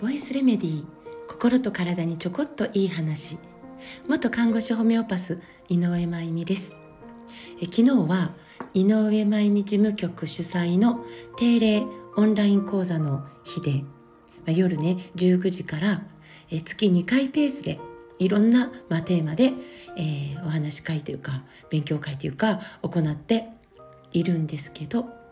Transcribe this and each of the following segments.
ボイスレメディー心と体にちょこっといい話。元看護師ホメオパス井上真由美です。え昨日は井上真由美事務局主催の定例オンライン講座の日で、まあ、夜ね19時からえ月2回ペースでいろんな、まあ、テーマで、えー、お話し会というか勉強会というか行っているんですけど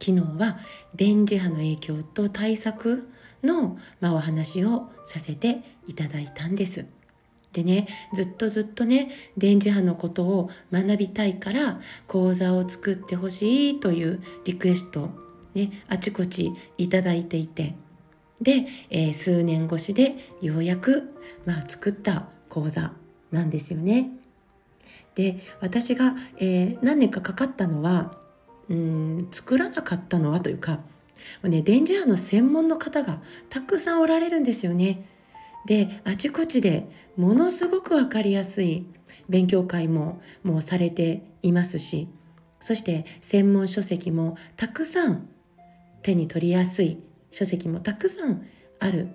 昨日は電磁波の影響と対策の、まあ、お話をさせていただいたんです。でねずっとずっとね電磁波のことを学びたいから講座を作ってほしいというリクエストねあちこちいただいていてで、えー、数年越しでようやく、まあ、作った講座なんですよね。で私が、えー、何年かかかったのはうん作らなかったのはというかね電磁波の専門の方がたくさんおられるんですよね。であちこちでものすごく分かりやすい勉強会ももうされていますしそして専門書籍もたくさん手に取りやすい書籍もたくさんある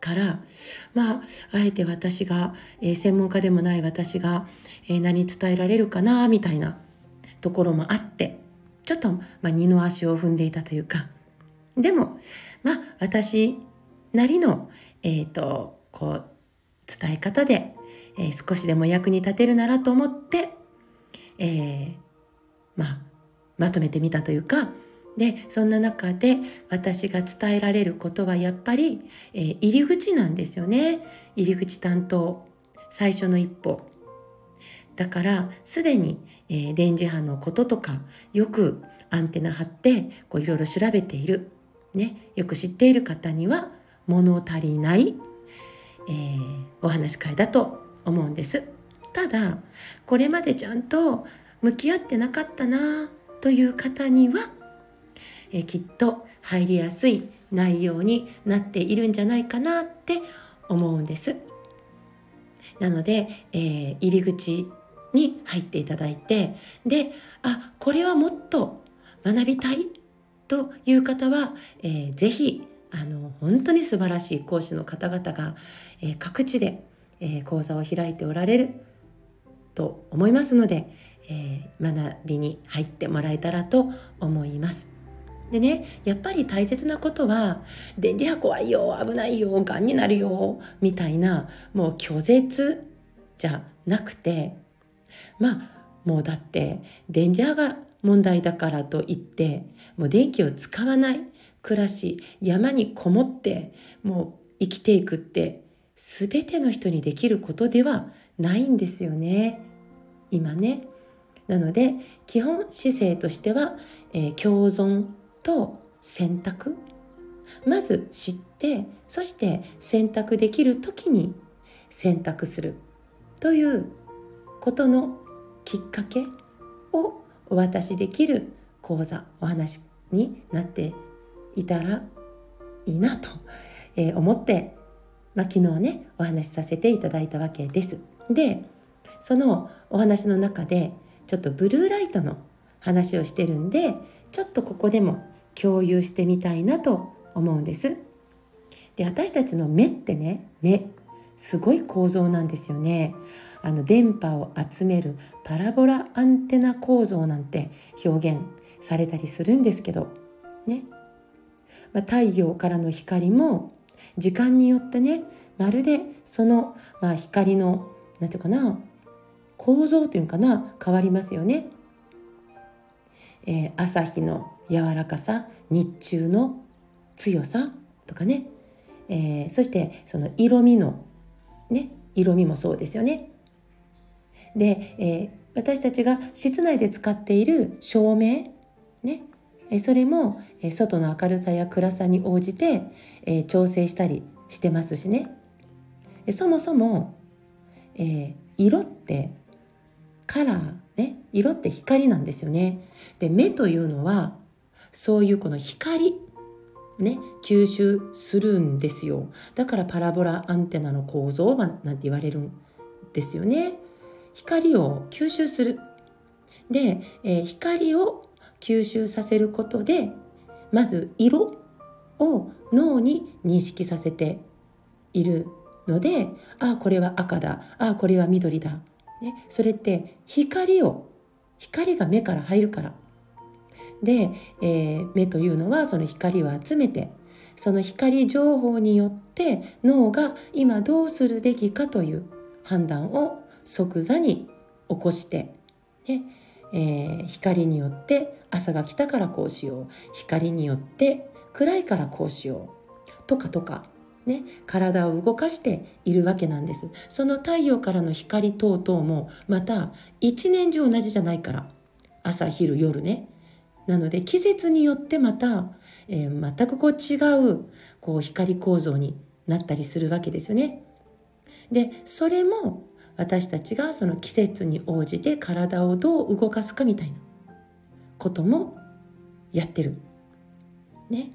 からまああえて私が、えー、専門家でもない私が、えー、何伝えられるかなみたいなところもあってちょっと、まあ、二の足を踏んでいたというか。でもまあ私なりの、えーと、こう伝え方で、えー、少しでも役に立てるならと思って、えー、まあまとめてみたというか。でそんな中で私が伝えられることはやっぱり、えー、入り口なんですよね。入り口担当最初の一歩。だからすでに、えー、電磁波のこととかよくアンテナ張ってこういろいろ調べている、ね、よく知っている方には物足りない、えー、お話し会だと思うんです。ただこれまでちゃんと向き合ってなかったなという方には、えー、きっと入りやすい内容になっているんじゃないかなって思うんです。なので、えー、入り口に入っていただいてであこれはもっと学びたいという方は、えー、ぜひあの本当に素晴らしい講師の方々が、えー、各地で、えー、講座を開いておられると思いますので、えー、学びに入ってもらえたらと思います。でねやっぱり大切なことは「電磁波怖いよ危ないよがんになるよ」みたいなもう拒絶じゃなくてまあもうだって電磁波が問題だからといってもう電気を使わない。暮らし山にこもってもう生きていくって全ての人にできることではないんですよね。今ね。なので基本姿勢としては、えー、共存と選択。まず知ってそして選択できる時に選択する。ということのきっかけをお渡しできる講座お話になっていたらいいなと思って、まあ、昨日ねお話しさせていただいたわけです。でそのお話の中でちょっとブルーライトの話をしてるんでちょっとここでも共有してみたいなと思うんです。で私たちの目ってね目すごい構造なんですよね。あの電波を集めるパラボラアンテナ構造なんて表現されたりするんですけどね、まあ、太陽からの光も時間によってねまるでその、まあ、光の何て言うかな構造というかな変わりますよね。えー、朝日の柔らかさ日中の強さとかね、えー、そしてその色味のね色味もそうですよね。で、えー、私たちが室内で使っている照明ねそれも外の明るさや暗さに応じて、えー、調整したりしてますしねそもそも、えー、色ってカラーね色って光なんですよねで目というのはそういうこの光ね吸収するんですよ。だからパラボラアンテナの構造はなんて言われるんですよね。光を吸収する。で、えー、光を吸収させることでまず色を脳に認識させているのでああこれは赤だ。ああこれは緑だ、ね、それって光を光が目から入るから。で、えー、目というのはその光を集めてその光情報によって脳が今どうするべきかという判断を即座に起こして、ねえー、光によって朝が来たからこうしよう光によって暗いからこうしようとかとかね、体を動かしているわけなんです。その太陽からの光等々もまた一年中同じじゃないから朝昼夜ねなので季節によってまた、えー、全くこう違うこう光構造になったりするわけですよね。でそれも私たちがその季節に応じて体をどう動かすかみたいなこともやってる。ね。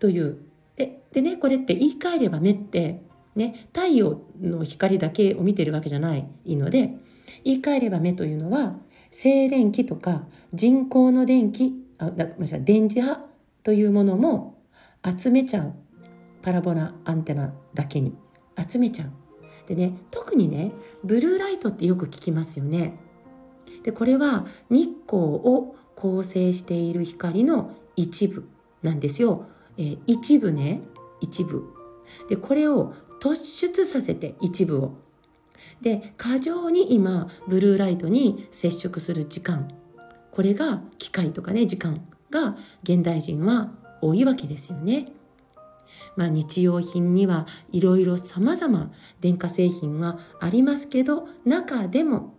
というででねこれって言い換えれば目ってね太陽の光だけを見てるわけじゃないので言い換えれば目というのは静電気とか人工の電気あごめんなさい電磁波というものも集めちゃうパラボラアンテナだけに集めちゃう。でね特にねブルーライトってよく聞きますよね。でこれは日光を構成している光の一部なんですよ。えー、一部ね一部。でこれを突出させて一部をで過剰に今ブルーライトに接触する時間これが機械とかね時間が現代人は多いわけですよね。まあ、日用品にはいろいろ様々電化製品はありますけど中でも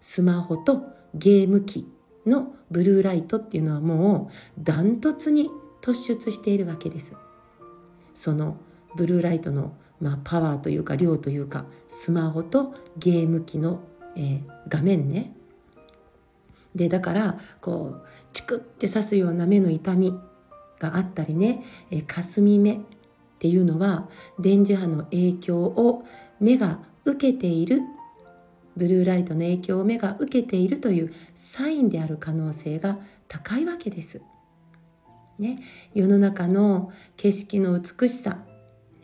スマホとゲーム機のブルーライトっていうのはもうダントツに突出しているわけです。そのブルーライトのまあ、パワーというか量というかスマホとゲーム機の、えー、画面ね。でだからこうチクって刺すような目の痛みがあったりね、えー、霞目っていうのは電磁波の影響を目が受けているブルーライトの影響を目が受けているというサインである可能性が高いわけです。ね、世の中の景色の美しさ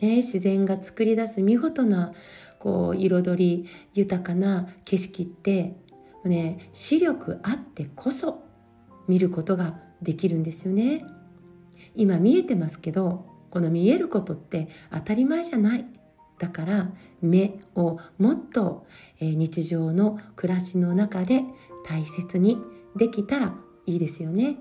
ね、自然が作り出す見事なこう彩り豊かな景色ってね視力あってこそ見ることができるんですよね。今見えてますけどこの見えることって当たり前じゃない。だから目をもっと、日常の暮らしの中で大切にできたらいいですよね。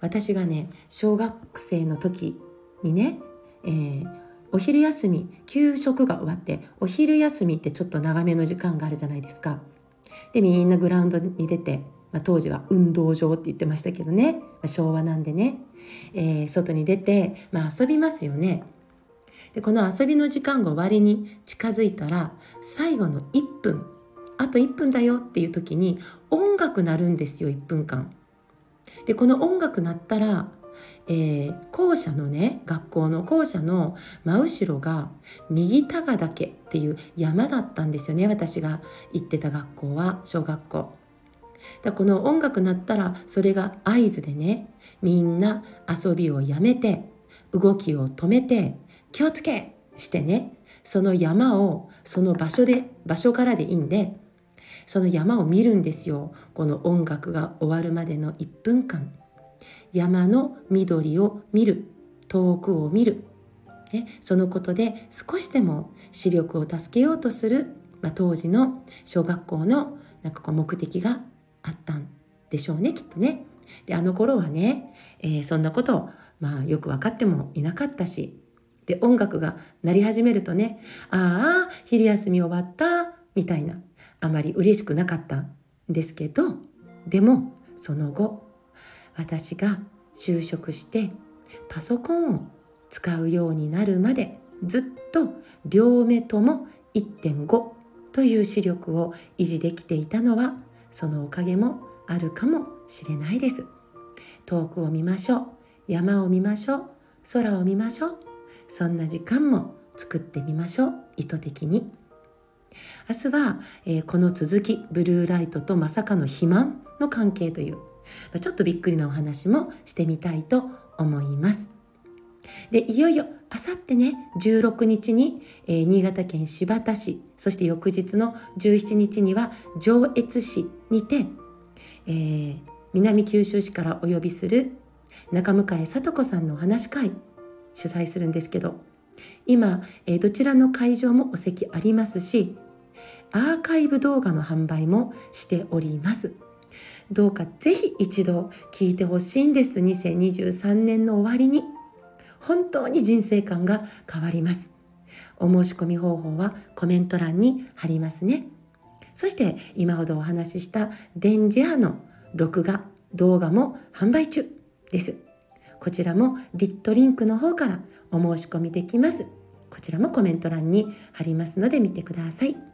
私がね小学生の時にねえー、お昼休み給食が終わってお昼休みってちょっと長めの時間があるじゃないですか。でみんなグラウンドに出て、まあ、当時は運動場って言ってましたけどね、まあ、昭和なんでね、えー、外に出て、まあ、遊びますよね。でこの遊びの時間が終わりに近づいたら最後の1分あと1分だよっていう時に音楽鳴るんですよ1分間。でこの音楽鳴ったらえー、校舎のね学校の校舎の真後ろが右田ヶ岳っていう山だったんですよね私が行ってた学校は小学校。だこの音楽鳴ったらそれが合図でねみんな遊びをやめて動きを止めて気をつけしてねその山をその場所で場所からでいいんでその山を見るんですよこの音楽が終わるまでの1分間。山の緑を見る。遠くを見る、ね、そのことで少しでも視力を助けようとする、まあ、当時の小学校のなんかこう目的があったんでしょうねきっとね。であの頃はね、えー、そんなことをまあよく分かってもいなかったし。で音楽が鳴り始めるとねああ昼休み終わったみたいな。あまり嬉しくなかったんですけどでもその後私が就職してパソコンを使うようになるまでずっと両目とも1.5という視力を維持できていたのはそのおかげもあるかもしれないです。遠くを見ましょう山を見ましょう空を見ましょうそんな時間も作ってみましょう意図的に。明日は、えー、この続きブルーライトとまさかの肥満の関係というちょっとびっくりなお話もしてみたいと思います。でいよいよあさってね16日に、えー、新潟県新発田市そして翌日の17日には上越市にて、えー、南九州市からお呼びする中向井聡子さんのお話会主催するんですけど今、えー、どちらの会場もお席ありますしアーカイブ動画の販売もしております。どうかぜひ一度聞いてほしいんです。2023年の終わりに。本当に人生観が変わります。お申し込み方法はコメント欄に貼りますね。そして今ほどお話しした電磁波の録画動画も販売中です。こちらもリットリンクの方からお申し込みできます。こちらもコメント欄に貼りますので見てください。